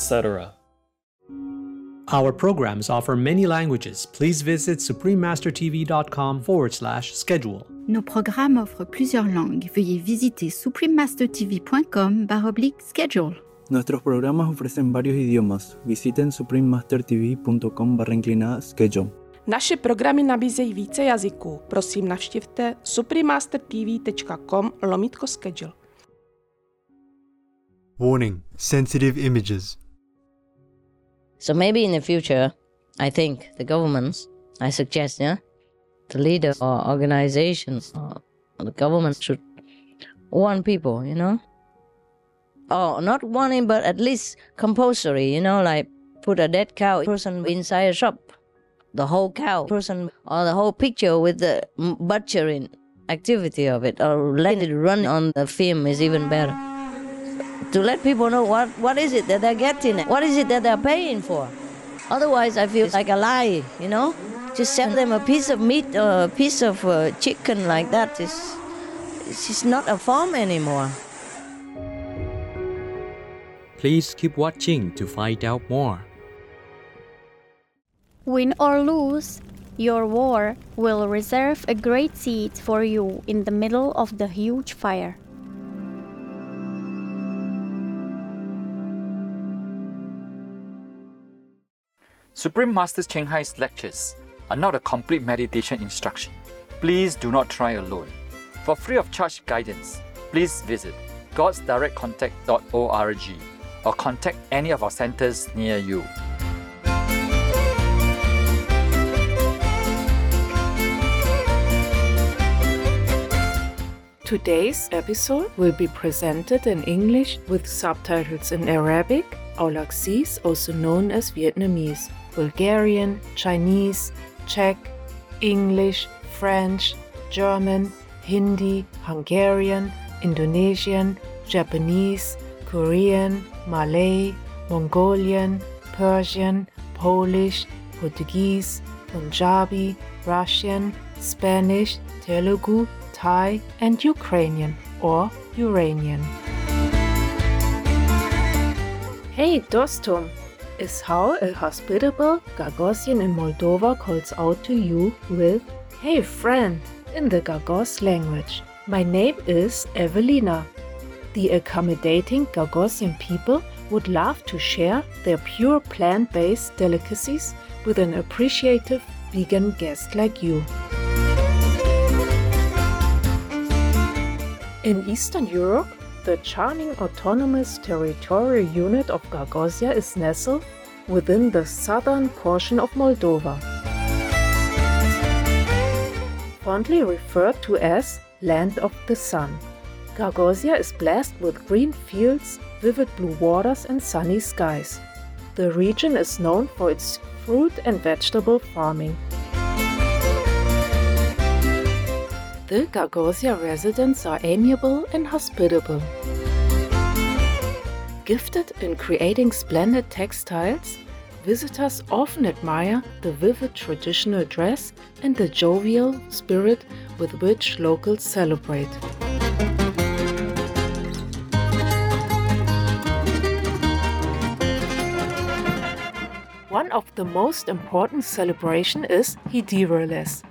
etc. Our programs offer many languages. Please visit suprememastertv.com forward slash schedule. Nos programmes offrent plusieurs langues. Veuillez visiter suprememastertv.com baroblique schedule. Nuestros programas ofrecen varios idiomas. Visiten suprememastertv.com barra inclinada schedule. Naše programy nabízejí více jazyků. Prosím navštivte suprememastertv.com lomítko schedule. Warning sensitive images. So maybe in the future, I think the governments, I suggest, yeah, the leader or organization or the government should warn people, you know? Or not warning, but at least compulsory, you know, like put a dead cow person inside a shop, the whole cow person, or the whole picture with the butchering activity of it, or let it run on the film is even better to let people know what, what is it that they're getting, what is it that they're paying for. Otherwise, I feel like a lie, you know? Just sell them a piece of meat or a piece of uh, chicken like that is it's just not a farm anymore. Please keep watching to find out more. Win or lose, your war will reserve a great seat for you in the middle of the huge fire. Supreme Master Ching Hai's lectures are not a complete meditation instruction. Please do not try alone. For free of charge guidance, please visit godsdirectcontact.org or contact any of our centers near you. Today's episode will be presented in English with subtitles in Arabic, Aulacese, also known as Vietnamese, Bulgarian, Chinese, Czech, English, French, German, Hindi, Hungarian, Indonesian, Japanese, Korean, Malay, Mongolian, Persian, Polish, Portuguese, Punjabi, Russian, Spanish, Telugu, Thai, and Ukrainian or Uranian. Hey Dostum, is how a hospitable Gagauzian in Moldova calls out to you with Hey friend in the Gagauz language. My name is Evelina. The accommodating Gagauzian people would love to share their pure plant based delicacies with an appreciative vegan guest like you. In Eastern Europe, the charming autonomous territorial unit of Gagauzia is nestled within the southern portion of Moldova. Fondly referred to as Land of the Sun, Gagauzia is blessed with green fields, vivid blue waters, and sunny skies. The region is known for its fruit and vegetable farming. The Gagauzia residents are amiable and hospitable. Gifted in creating splendid textiles, visitors often admire the vivid traditional dress and the jovial spirit with which locals celebrate. One of the most important celebration is Hidireles,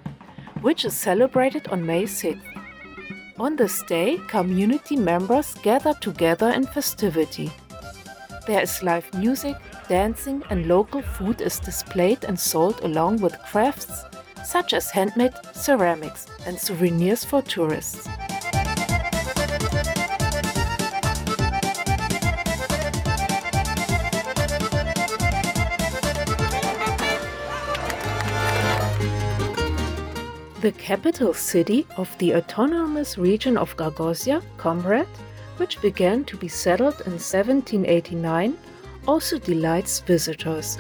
which is celebrated on May 6th. On this day, community members gather together in festivity. There is live music, dancing, and local food is displayed and sold along with crafts such as handmade ceramics and souvenirs for tourists. The capital city of the autonomous region of Gagauzia, Comrat, which began to be settled in 1789, also delights visitors.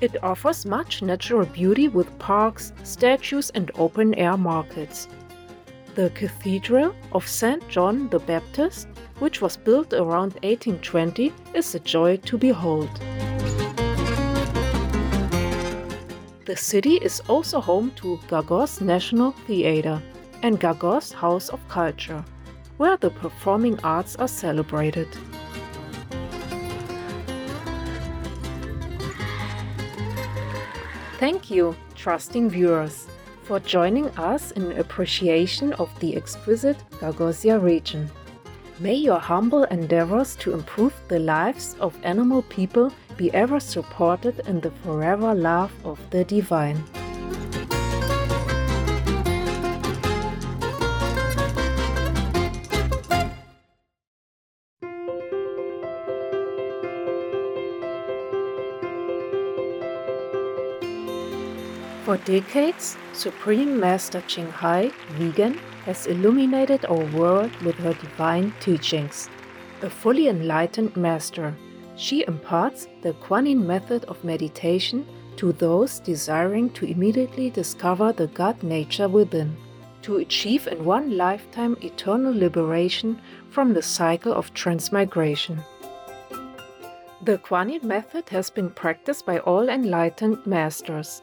It offers much natural beauty with parks, statues, and open air markets. The Cathedral of St. John the Baptist, which was built around 1820, is a joy to behold. The city is also home to Gagauz National Theatre and Gagauz House of Culture, where the performing arts are celebrated. Thank you, trusting viewers, for joining us in appreciation of the exquisite Gagauzia region. May your humble endeavors to improve the lives of animal people be ever supported in the forever love of the divine. Decades, Supreme Master Ching Hai, vegan, has illuminated our world with her divine teachings. A fully enlightened master, she imparts the Kuan method of meditation to those desiring to immediately discover the God nature within, to achieve in one lifetime eternal liberation from the cycle of transmigration. The Kuan method has been practiced by all enlightened masters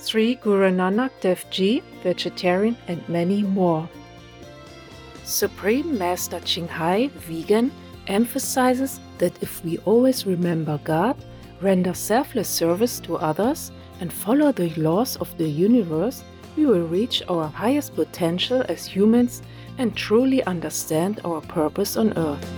Sri Guru Nanak Dev Ji, vegetarian, and many more. Supreme Master Ching Hai, vegan, emphasizes that if we always remember God, render selfless service to others, and follow the laws of the universe, we will reach our highest potential as humans and truly understand our purpose on earth.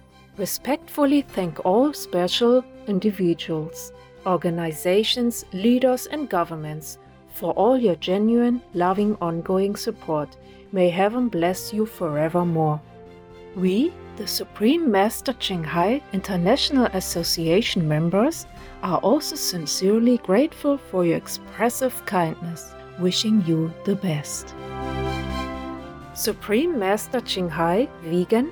respectfully thank all special individuals, organizations, leaders, and governments for all your genuine, loving, ongoing support. May heaven bless you forevermore. We, the Supreme Master Ching Hai International Association members, are also sincerely grateful for your expressive kindness, wishing you the best. Supreme Master Ching Hai, vegan,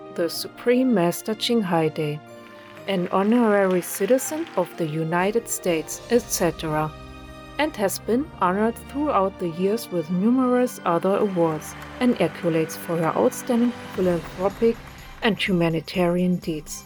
the Supreme Master Ching Hai Day, an honorary citizen of the United States, etc., and has been honored throughout the years with numerous other awards and accolades for her outstanding philanthropic and humanitarian deeds.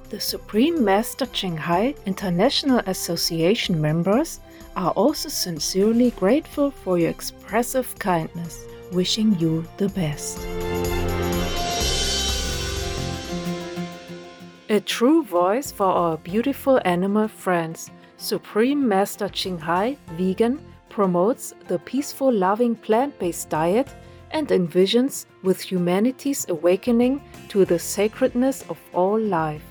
the Supreme Master Ching Hai International Association members, are also sincerely grateful for your expressive kindness, wishing you the best. A true voice for our beautiful animal friends, Supreme Master Ching Hai Vegan promotes the peaceful, loving plant based diet and envisions with humanity's awakening to the sacredness of all life.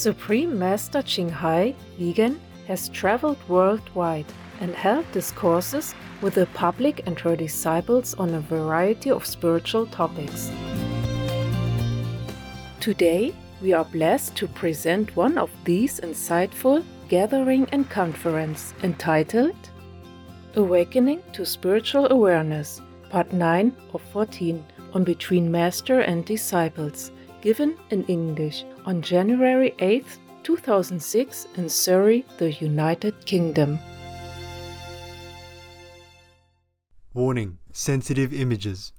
Supreme Master Ching Hai, vegan, has traveled worldwide and held discourses with the public and her disciples on a variety of spiritual topics. Today, we are blessed to present one of these insightful gathering and conference entitled Awakening to Spiritual Awareness, Part 9 of 14 on Between Master and Disciples, given in English on January 8, 2006 in Surrey, the United Kingdom. Warning Sensitive images.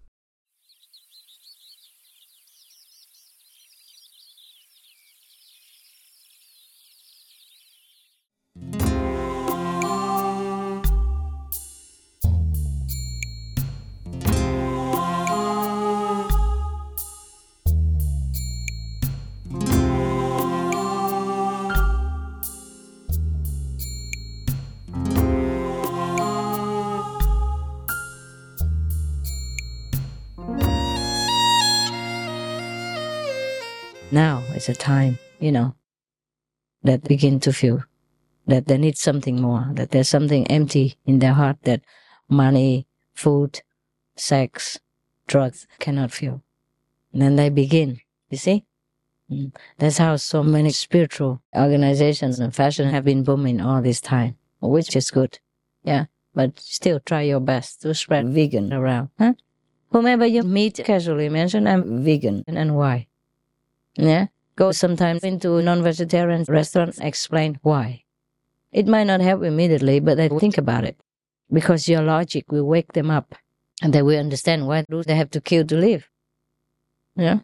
Is a time, you know, that begin to feel that they need something more, that there's something empty in their heart that money, food, sex, drugs cannot fill. And then they begin, you see? Mm. That's how so many spiritual organizations and fashion have been booming all this time, which is good. Yeah. But still try your best to spread vegan around. Huh? Whomever you meet casually mention I'm vegan and why. Yeah. Go sometimes into non-vegetarian restaurants, explain why. It might not help immediately, but they think about it. Because your logic will wake them up and they will understand why they have to kill to live. Yeah.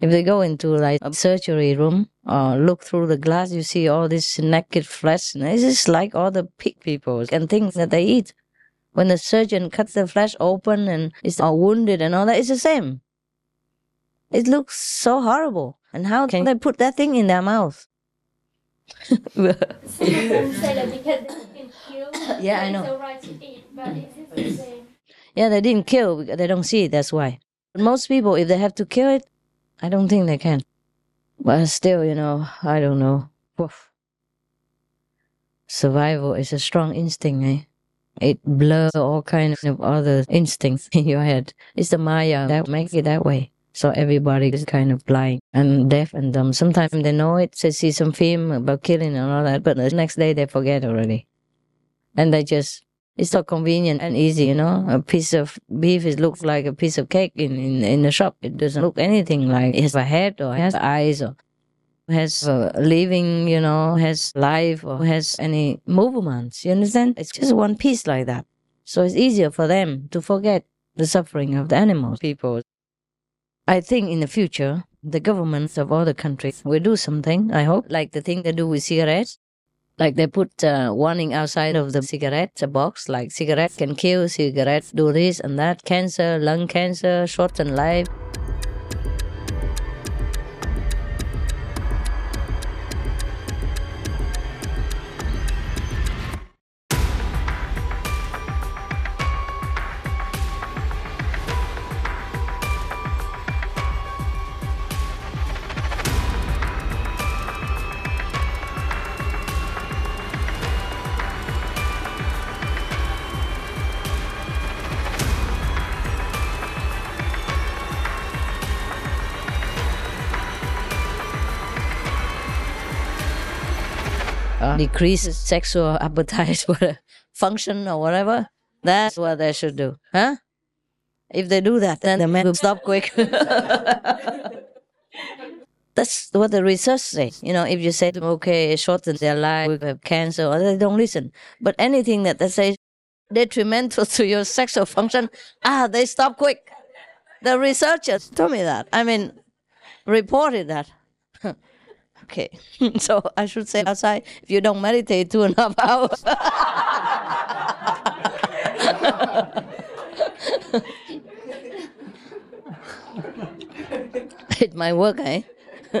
If they go into like a surgery room or look through the glass, you see all this naked flesh. It's just like all the pig people and things that they eat. When the surgeon cuts the flesh open and is all wounded and all that, it's the same. It looks so horrible. And how can they put that thing in their mouth? yeah, I know. Yeah, they didn't kill. because They don't see it. That's why. But most people, if they have to kill it, I don't think they can. But still, you know, I don't know. Woof. Survival is a strong instinct, eh? It blurs all kinds of other instincts in your head. It's the Maya that makes it that way. So everybody is kind of blind and deaf and dumb. Sometimes they know it, they see some film about killing and all that, but the next day they forget already. And they just, it's so convenient and easy, you know. A piece of beef, it looks like a piece of cake in, in, in the shop. It doesn't look anything like it has a head or has eyes or has living, you know, has life or has any movements. You understand? It's just one piece like that. So it's easier for them to forget the suffering of the animals, people. I think in the future, the governments of other countries will do something, I hope, like the thing they do with cigarettes. Like they put uh, warning outside of the cigarette box, like cigarette can kill, cigarette do this and that, cancer, lung cancer, shorten life. Uh, decreases sexual appetite function or whatever. That's what they should do, huh? If they do that, then the men will stop quick. That's what the research say. You know, if you say to them, okay, shorten their life, we have cancer, or they don't listen. But anything that they say detrimental to your sexual function, ah, they stop quick. The researchers told me that. I mean, reported that. Okay, so I should say outside if you don't meditate two and a half hours. it might work, eh?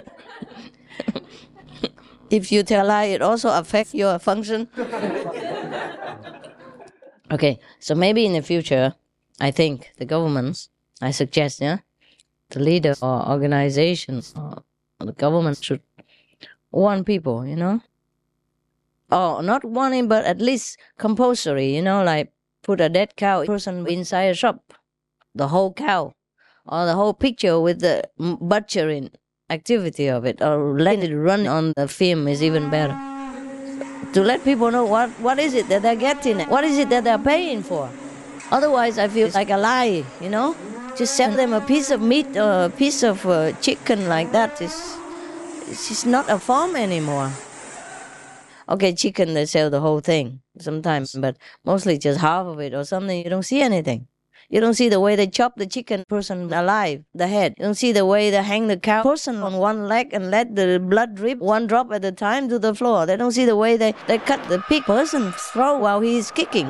if you tell lie, it also affects your function. okay, so maybe in the future, I think the governments, I suggest, yeah, the leader or organizations or the government should warn people, you know? Oh, not warning, but at least compulsory, you know, like put a dead cow person inside a shop, the whole cow, or the whole picture with the butchering activity of it, or let it run on the film is even better. To let people know what, what is it that they're getting, what is it that they're paying for. Otherwise, I feel like a lie, you know? Just send them a piece of meat or a piece of uh, chicken like that is it's not a farm anymore. Okay, chicken they sell the whole thing sometimes, but mostly just half of it or something. You don't see anything. You don't see the way they chop the chicken person alive, the head. You don't see the way they hang the cow person on one leg and let the blood drip one drop at a time to the floor. They don't see the way they, they cut the pig person's throat while he is kicking.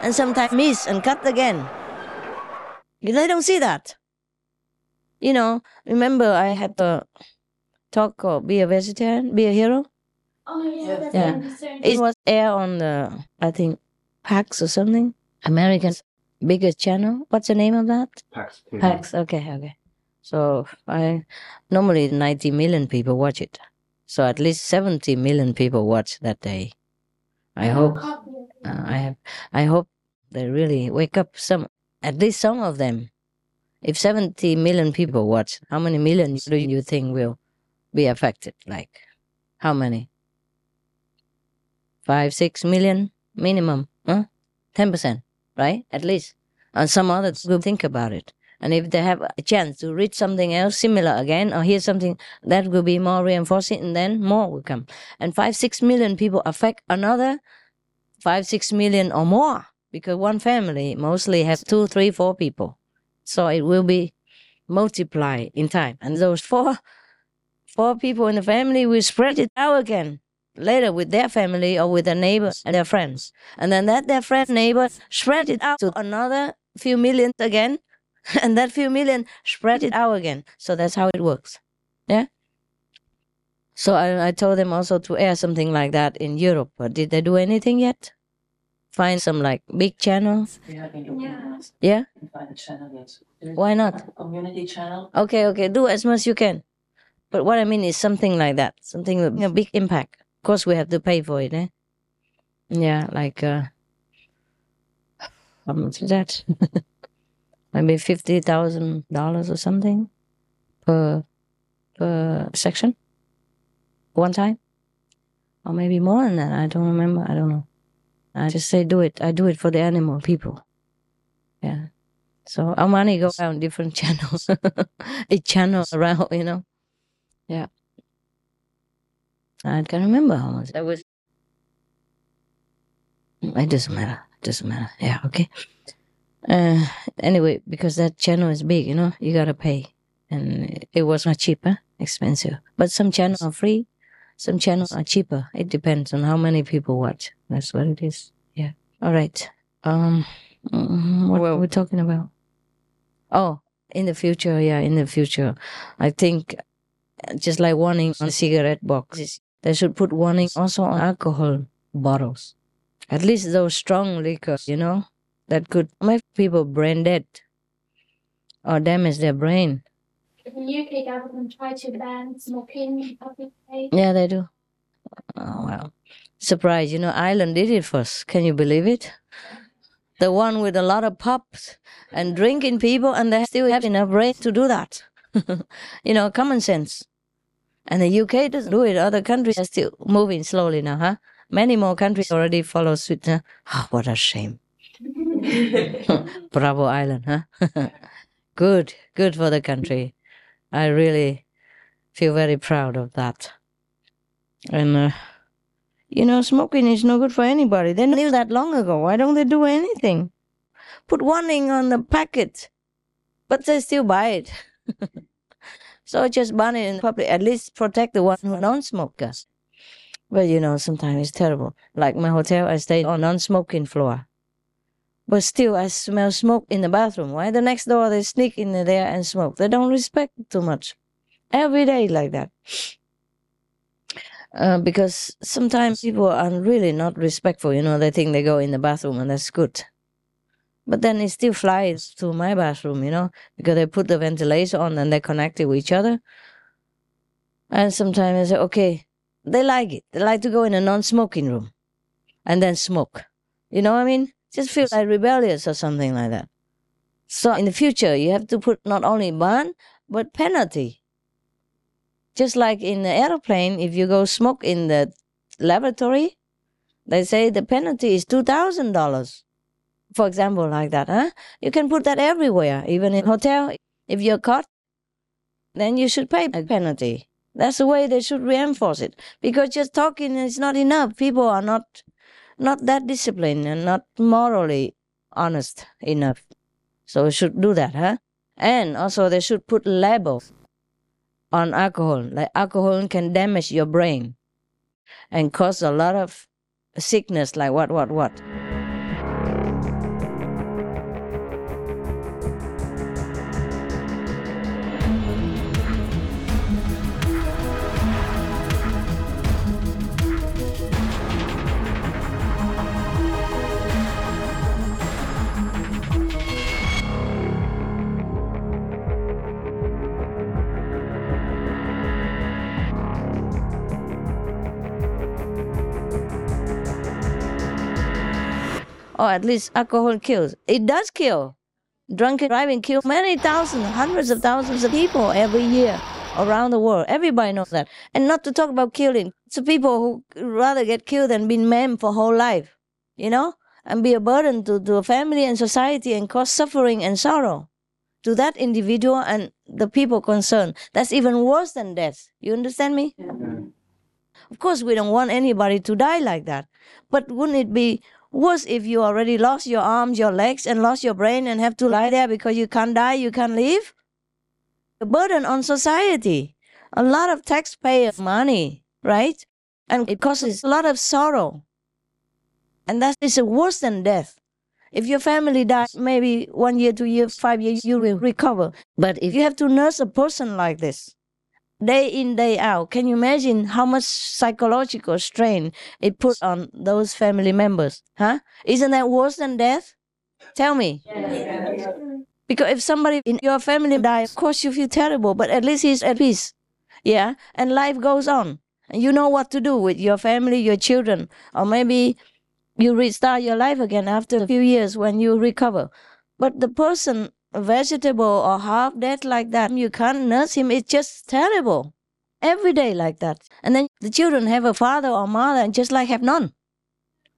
And sometimes miss and cut again. They don't see that. You know, remember I had a talk or be a vegetarian, be a hero? Oh yeah, yeah. yeah. It was air on the I think PAX or something. American biggest channel. What's the name of that? PAX. PAX. Okay, okay. So I normally 90 million people watch it. So at least 70 million people watch that day. I hope. Uh, I have. I hope they really wake up. Some, at least some of them. If 70 million people watch, how many millions do you think will be affected? Like, how many? Five, six million minimum, huh? 10%, right? At least. And some others will think about it. And if they have a chance to read something else similar again or hear something that will be more reinforcing, and then more will come. And five, six million people affect another five, six million or more because one family mostly has two, three, four people. So it will be multiplied in time. And those four four people in the family will spread it out again later with their family or with their neighbors and their friends. And then that their friend neighbor spread it out to another few million again. And that few million spread it out again. So that's how it works. Yeah. So I, I told them also to air something like that in Europe. But did they do anything yet? Find some like big channels? Yeah. Yeah? Find a channel, yes. Why not? Community channel. Okay, okay. Do as much as you can. But what I mean is something like that, something with a big impact. Of course, we have to pay for it, eh? Yeah, like uh, how much is that? Maybe fifty thousand dollars or something per per section, one time, or maybe more than that. I don't remember. I don't know. I just say do it. I do it for the animal people. Yeah. So our money goes around different channels, it channels around, you know. Yeah. I can't remember how much. That was. It doesn't matter. It doesn't matter. Yeah, okay. Uh, anyway, because that channel is big, you know, you gotta pay. And it was not cheaper, expensive. But some channels are free, some channels are cheaper. It depends on how many people watch. That's what it is. Yeah. All right. Um, mm, what were we talking about? Oh, in the future, yeah, in the future, I think just like warning on cigarette boxes, they should put warning also on alcohol bottles. At least those strong liquors, you know, that could make people brain dead or damage their brain. The UK government tried to ban smoking in public places. Yeah, they do. Oh, well. Surprise, you know, Ireland did it first. Can you believe it? The one with a lot of pubs and drinking people, and they still have enough brain to do that. you know, common sense. And the UK doesn't do it. Other countries are still moving slowly now, huh? Many more countries already follow suit. Huh? Oh, what a shame. Bravo Ireland, huh? good, good for the country. I really feel very proud of that. And, uh, you know, smoking is no good for anybody. They knew that long ago. Why don't they do anything? Put warning on the packet, but they still buy it. so just ban it in public. At least protect the one who don't smoke. But you know, sometimes it's terrible. Like my hotel, I stayed on non-smoking floor. But still, I smell smoke in the bathroom. Why? The next door, they sneak in there and smoke. They don't respect too much. Every day like that. Uh, because sometimes people are really not respectful. You know, they think they go in the bathroom and that's good. But then it still flies to my bathroom, you know, because they put the ventilator on and they connect it with each other. And sometimes I say, okay, they like it. They like to go in a non-smoking room and then smoke. You know what I mean? Just feel like rebellious or something like that. So in the future, you have to put not only ban but penalty. Just like in the airplane, if you go smoke in the laboratory, they say the penalty is two thousand dollars. For example, like that, huh? You can put that everywhere, even in hotel. If you're caught, then you should pay a penalty. That's the way they should reinforce it. Because just talking is not enough. People are not not that disciplined and not morally honest enough. So we should do that, huh? And also they should put labels on alcohol. Like alcohol can damage your brain and cause a lot of sickness like what what what. Or at least alcohol kills. It does kill. Drunken driving kills many thousands, hundreds of thousands of people every year around the world. Everybody knows that. And not to talk about killing. So people who rather get killed than be maimed for whole life, you know, and be a burden to, to a family and society and cause suffering and sorrow to that individual and the people concerned. That's even worse than death. You understand me? Of course, we don't want anybody to die like that. But wouldn't it be worse if you already lost your arms, your legs, and lost your brain and have to lie there because you can't die, you can't live? A burden on society. A lot of taxpayer money, right? And it causes a lot of sorrow. And that is worse than death. If your family dies, maybe one year, two years, five years, you will recover. But if you have to nurse a person like this, day in day out. Can you imagine how much psychological strain it puts on those family members huh? Isn't that worse than death? Tell me. Because if somebody in your family dies of course you feel terrible but at least he's at peace yeah? And life goes on. And you know what to do with your family your children or maybe you restart your life again after a few years when you recover. But the person vegetable or half dead like that, you can't nurse him. It's just terrible. Every day like that. And then the children have a father or mother and just like have none.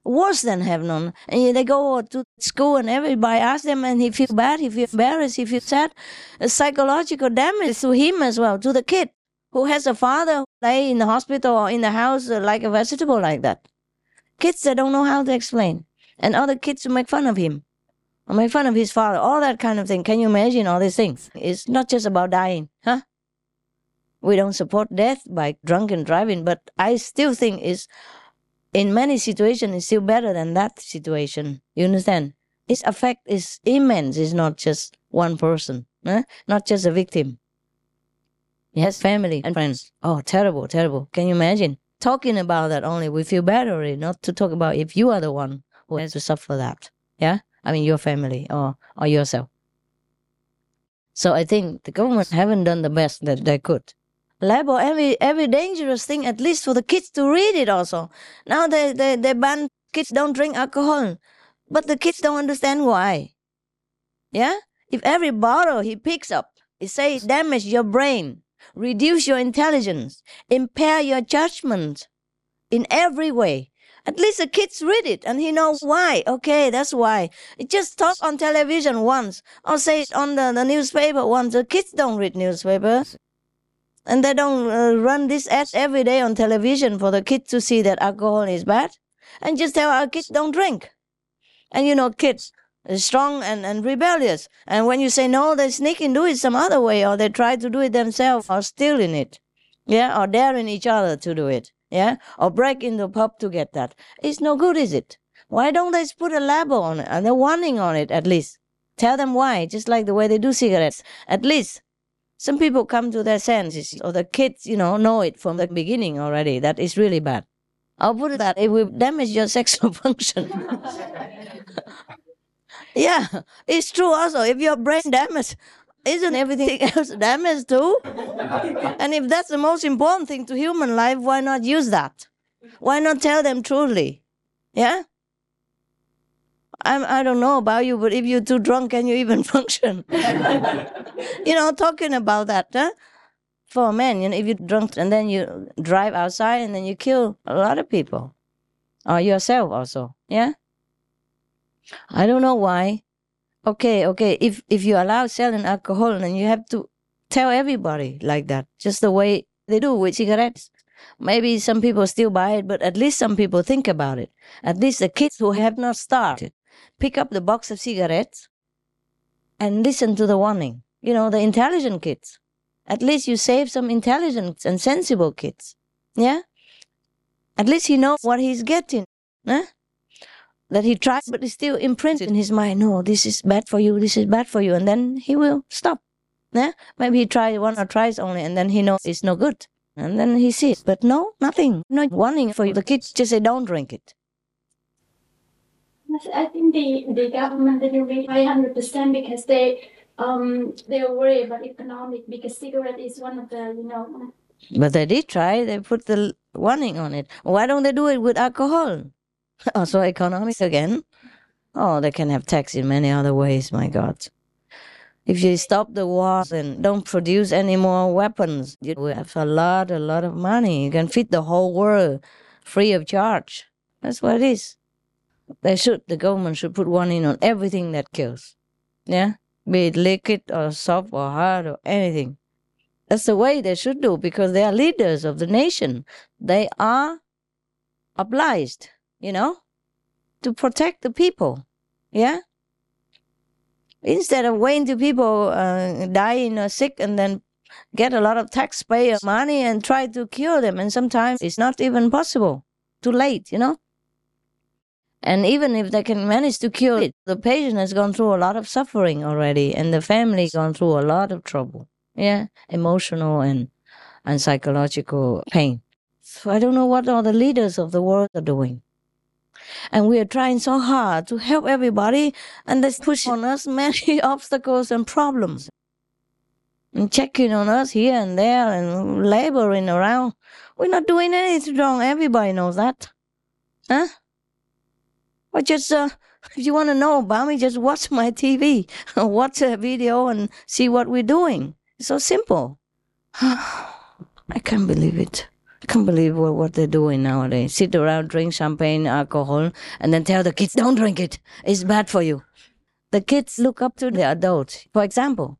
Worse than have none. And they go to school and everybody asks them and he feels bad, he feels embarrassed, he feels sad. A psychological damage to him as well, to the kid. who has a father lay in the hospital or in the house uh, like a vegetable like that. Kids that don't know how to explain. And other kids who make fun of him. Or make fun of his father. All that kind of thing. Can you imagine all these things? It's not just about dying, huh? We don't support death by drunken driving, but I still think it's in many situations it's still better than that situation. You understand? Its effect is immense. It's not just one person, huh? not just a victim. Yes, family and friends. Oh, terrible, terrible. Can you imagine? Talking about that only, we feel better, not to talk about if you are the one who has to suffer that. Yeah? I mean, your family or, or yourself. So I think the government haven't done the best that they could. Label every every dangerous thing at least for the kids to read it also. Now they, they, they ban kids don't drink alcohol. But the kids don't understand why. Yeah? If every bottle he picks up, it says damage your brain, reduce your intelligence, impair your judgment in every way. At least the kids read it and he knows why. Okay, that's why. It just talk on television once or say it on the, the newspaper once. The kids don't read newspapers. And they don't uh, run this ad every day on television for the kids to see that alcohol is bad. And just tell our kids don't drink. And you know, kids are strong and, and rebellious. And when you say no, they sneak and do it some other way, or they try to do it themselves, or stealing it. Yeah, or daring each other to do it. Yeah, or break into a pub to get that. It's no good, is it? Why don't they put a label on it and a warning on it at least? Tell them why, just like the way they do cigarettes. At least some people come to their senses, or the kids, you know, know it from the beginning already that it's really bad. I'll put it that it will damage your sexual function. yeah, it's true also. If your brain damaged, isn't everything else damaged too? and if that's the most important thing to human life, why not use that? Why not tell them truly? Yeah? I'm, I don't know about you, but if you're too drunk, can you even function? you know, talking about that, huh? For a man, you know, if you're drunk and then you drive outside and then you kill a lot of people, or yourself also, yeah. I don't know why. Okay, okay. If if you allow selling alcohol, then you have to tell everybody like that, just the way they do with cigarettes. Maybe some people still buy it, but at least some people think about it. At least the kids who have not started pick up the box of cigarettes and listen to the warning. You know, the intelligent kids. At least you save some intelligent and sensible kids. Yeah? At least he knows what he's getting. Huh? That he tries, but it's still imprinted in his mind. No, this is bad for you, this is bad for you. And then he will stop. Yeah? Maybe he tries one or twice only, and then he knows it's no good. And then he sees. But no, nothing. No warning for you. The kids just say, don't drink it. I think the, the government didn't really hundred percent because they um they were worried about economic because cigarette is one of the you know But they did try. They put the warning on it. Why don't they do it with alcohol? Oh, also economics again. Oh, they can have tax in many other ways. My God. If you stop the wars and don't produce any more weapons, you will have a lot, a lot of money. You can feed the whole world free of charge. That's what it is. They should, the government should put one in on everything that kills. Yeah? Be it liquid or soft or hard or anything. That's the way they should do because they are leaders of the nation. They are obliged, you know, to protect the people. Yeah? Instead of waiting till people uh, dying or sick and then get a lot of taxpayer money and try to cure them. And sometimes it's not even possible. Too late, you know? And even if they can manage to cure it, the patient has gone through a lot of suffering already, and the family's gone through a lot of trouble. Yeah, emotional and and psychological pain. So I don't know what all the leaders of the world are doing. And we are trying so hard to help everybody, and they push on us many obstacles and problems. And checking on us here and there and laboring around. We're not doing anything wrong. Everybody knows that. Huh? But just, uh, if you want to know about me, just watch my TV, watch a video and see what we're doing. It's so simple. I can't believe it. I can't believe what, what they're doing nowadays. Sit around, drink champagne, alcohol, and then tell the kids, don't drink it. It's bad for you. The kids look up to the adults, for example.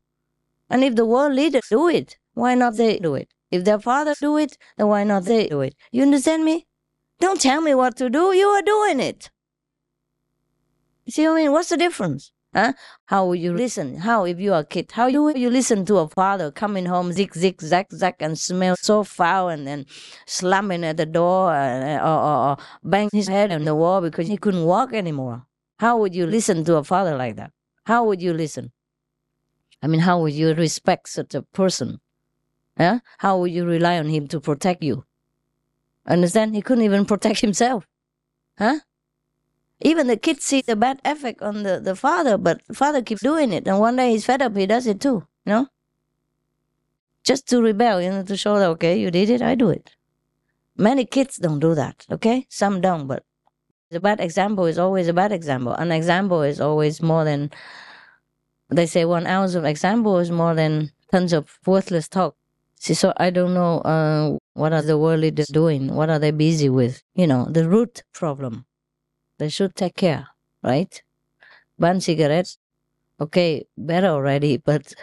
And if the world leaders do it, why not they do it? If their fathers do it, then why not they do it? You understand me? Don't tell me what to do. You are doing it. See what I mean? What's the difference? Huh? How you listen? How, if you are a kid, how do you listen to a father coming home zig, zig, zag, zag, and smell so foul and then slamming at the door uh, or, or, or bang his head on the wall because he couldn't walk anymore? How would you listen to a father like that? How would you listen? I mean, how would you respect such a person? Yeah? How would you rely on him to protect you? Understand? He couldn't even protect himself. Huh? Even the kids see the bad effect on the, the father, but father keeps doing it. And one day he's fed up, he does it too. You know? Just to rebel, you know, to show that, okay, you did it, I do it. Many kids don't do that, okay? Some don't, but the bad example is always a bad example. An example is always more than, they say one ounce of example is more than tons of worthless talk. See, so I don't know uh, what are the world leaders doing? What are they busy with? You know, the root problem. They should take care, right? Ban cigarettes, okay, better already, but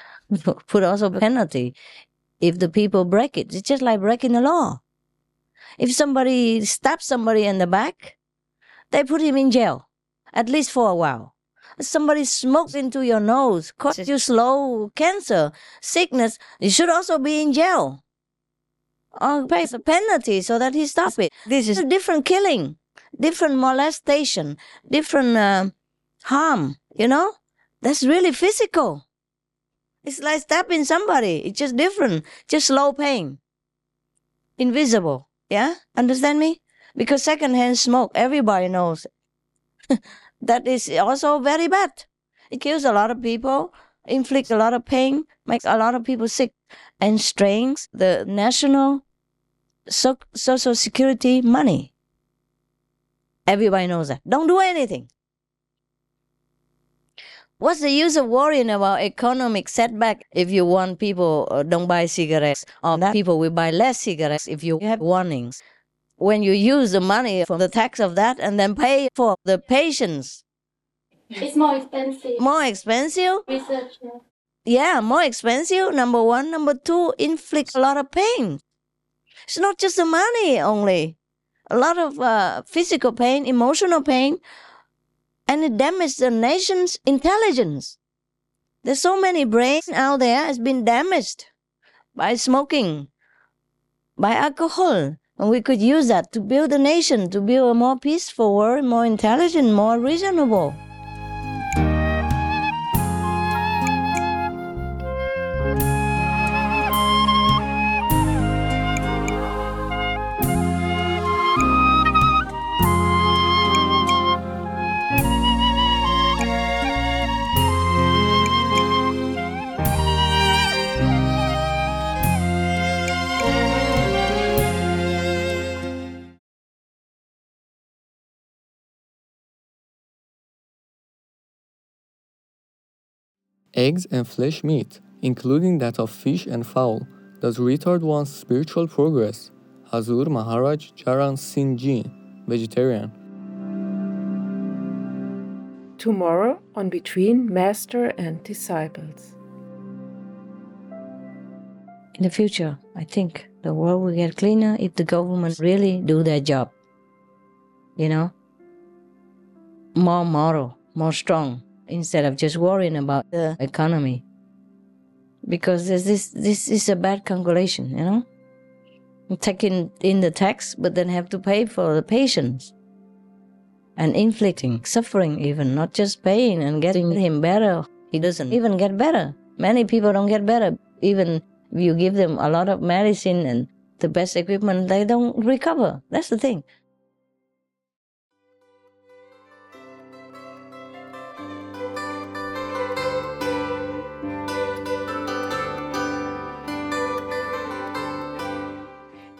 put also penalty if the people break it. It's just like breaking the law. If somebody stabs somebody in the back, they put him in jail, at least for a while somebody smokes into your nose, causes you slow cancer, sickness, you should also be in jail. Or pay a penalty so that he stops it. This is a different killing, different molestation, different uh, harm, you know? That's really physical. It's like stabbing somebody. It's just different, just slow pain. Invisible. Yeah? Understand me? Because secondhand smoke, everybody knows. that is also very bad. It kills a lot of people, inflicts a lot of pain, makes a lot of people sick, and strains the national so- social security money. Everybody knows that. Don't do anything. What's the use of worrying about economic setback if you want people uh, don't buy cigarettes or that people will buy less cigarettes if you have warnings? when you use the money from the tax of that and then pay for the patients. It's more expensive. More expensive? Research, yeah. Yeah, more expensive. Number one. Number two, inflict a lot of pain. It's not just the money only. A lot of uh, physical pain, emotional pain, and it damages the nation's intelligence. There's so many brains out there has been damaged by smoking, by alcohol, and we could use that to build a nation, to build a more peaceful world, more intelligent, more reasonable. Eggs and flesh meat, including that of fish and fowl, does retard one's spiritual progress. Hazur Maharaj Charan Singh Ji, vegetarian. Tomorrow on Between Master and Disciples. In the future, I think the world will get cleaner if the government really do their job. You know? More moral, more strong, instead of just worrying about the economy. Because this this is a bad calculation, you know. Taking in the tax, but then have to pay for the patients and inflicting suffering, even not just pain and getting him better. He doesn't even get better. Many people don't get better. Even if you give them a lot of medicine and the best equipment, they don't recover. That's the thing.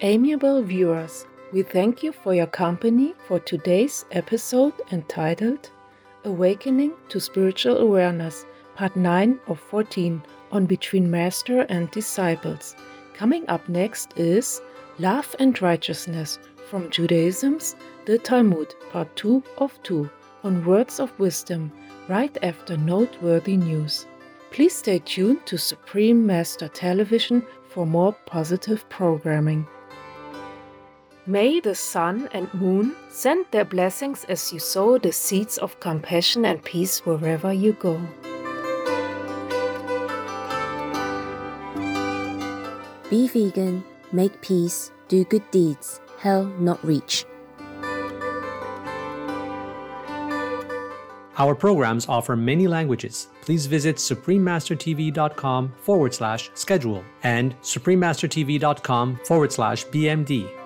Amiable viewers, we thank you for your company for today's episode entitled Awakening to Spiritual Awareness, Part 9 of 14 on Between Master and Disciples. Coming up next is Love and Righteousness from Judaism's The Talmud, Part 2 of 2 on Words of Wisdom, right after noteworthy news. Please stay tuned to Supreme Master Television for more positive programming. May the sun and moon send their blessings as you sow the seeds of compassion and peace wherever you go. Be vegan, make peace, do good deeds, hell not reach. Our programs offer many languages. Please visit suprememastertv.com forward slash schedule and suprememastertv.com forward slash BMD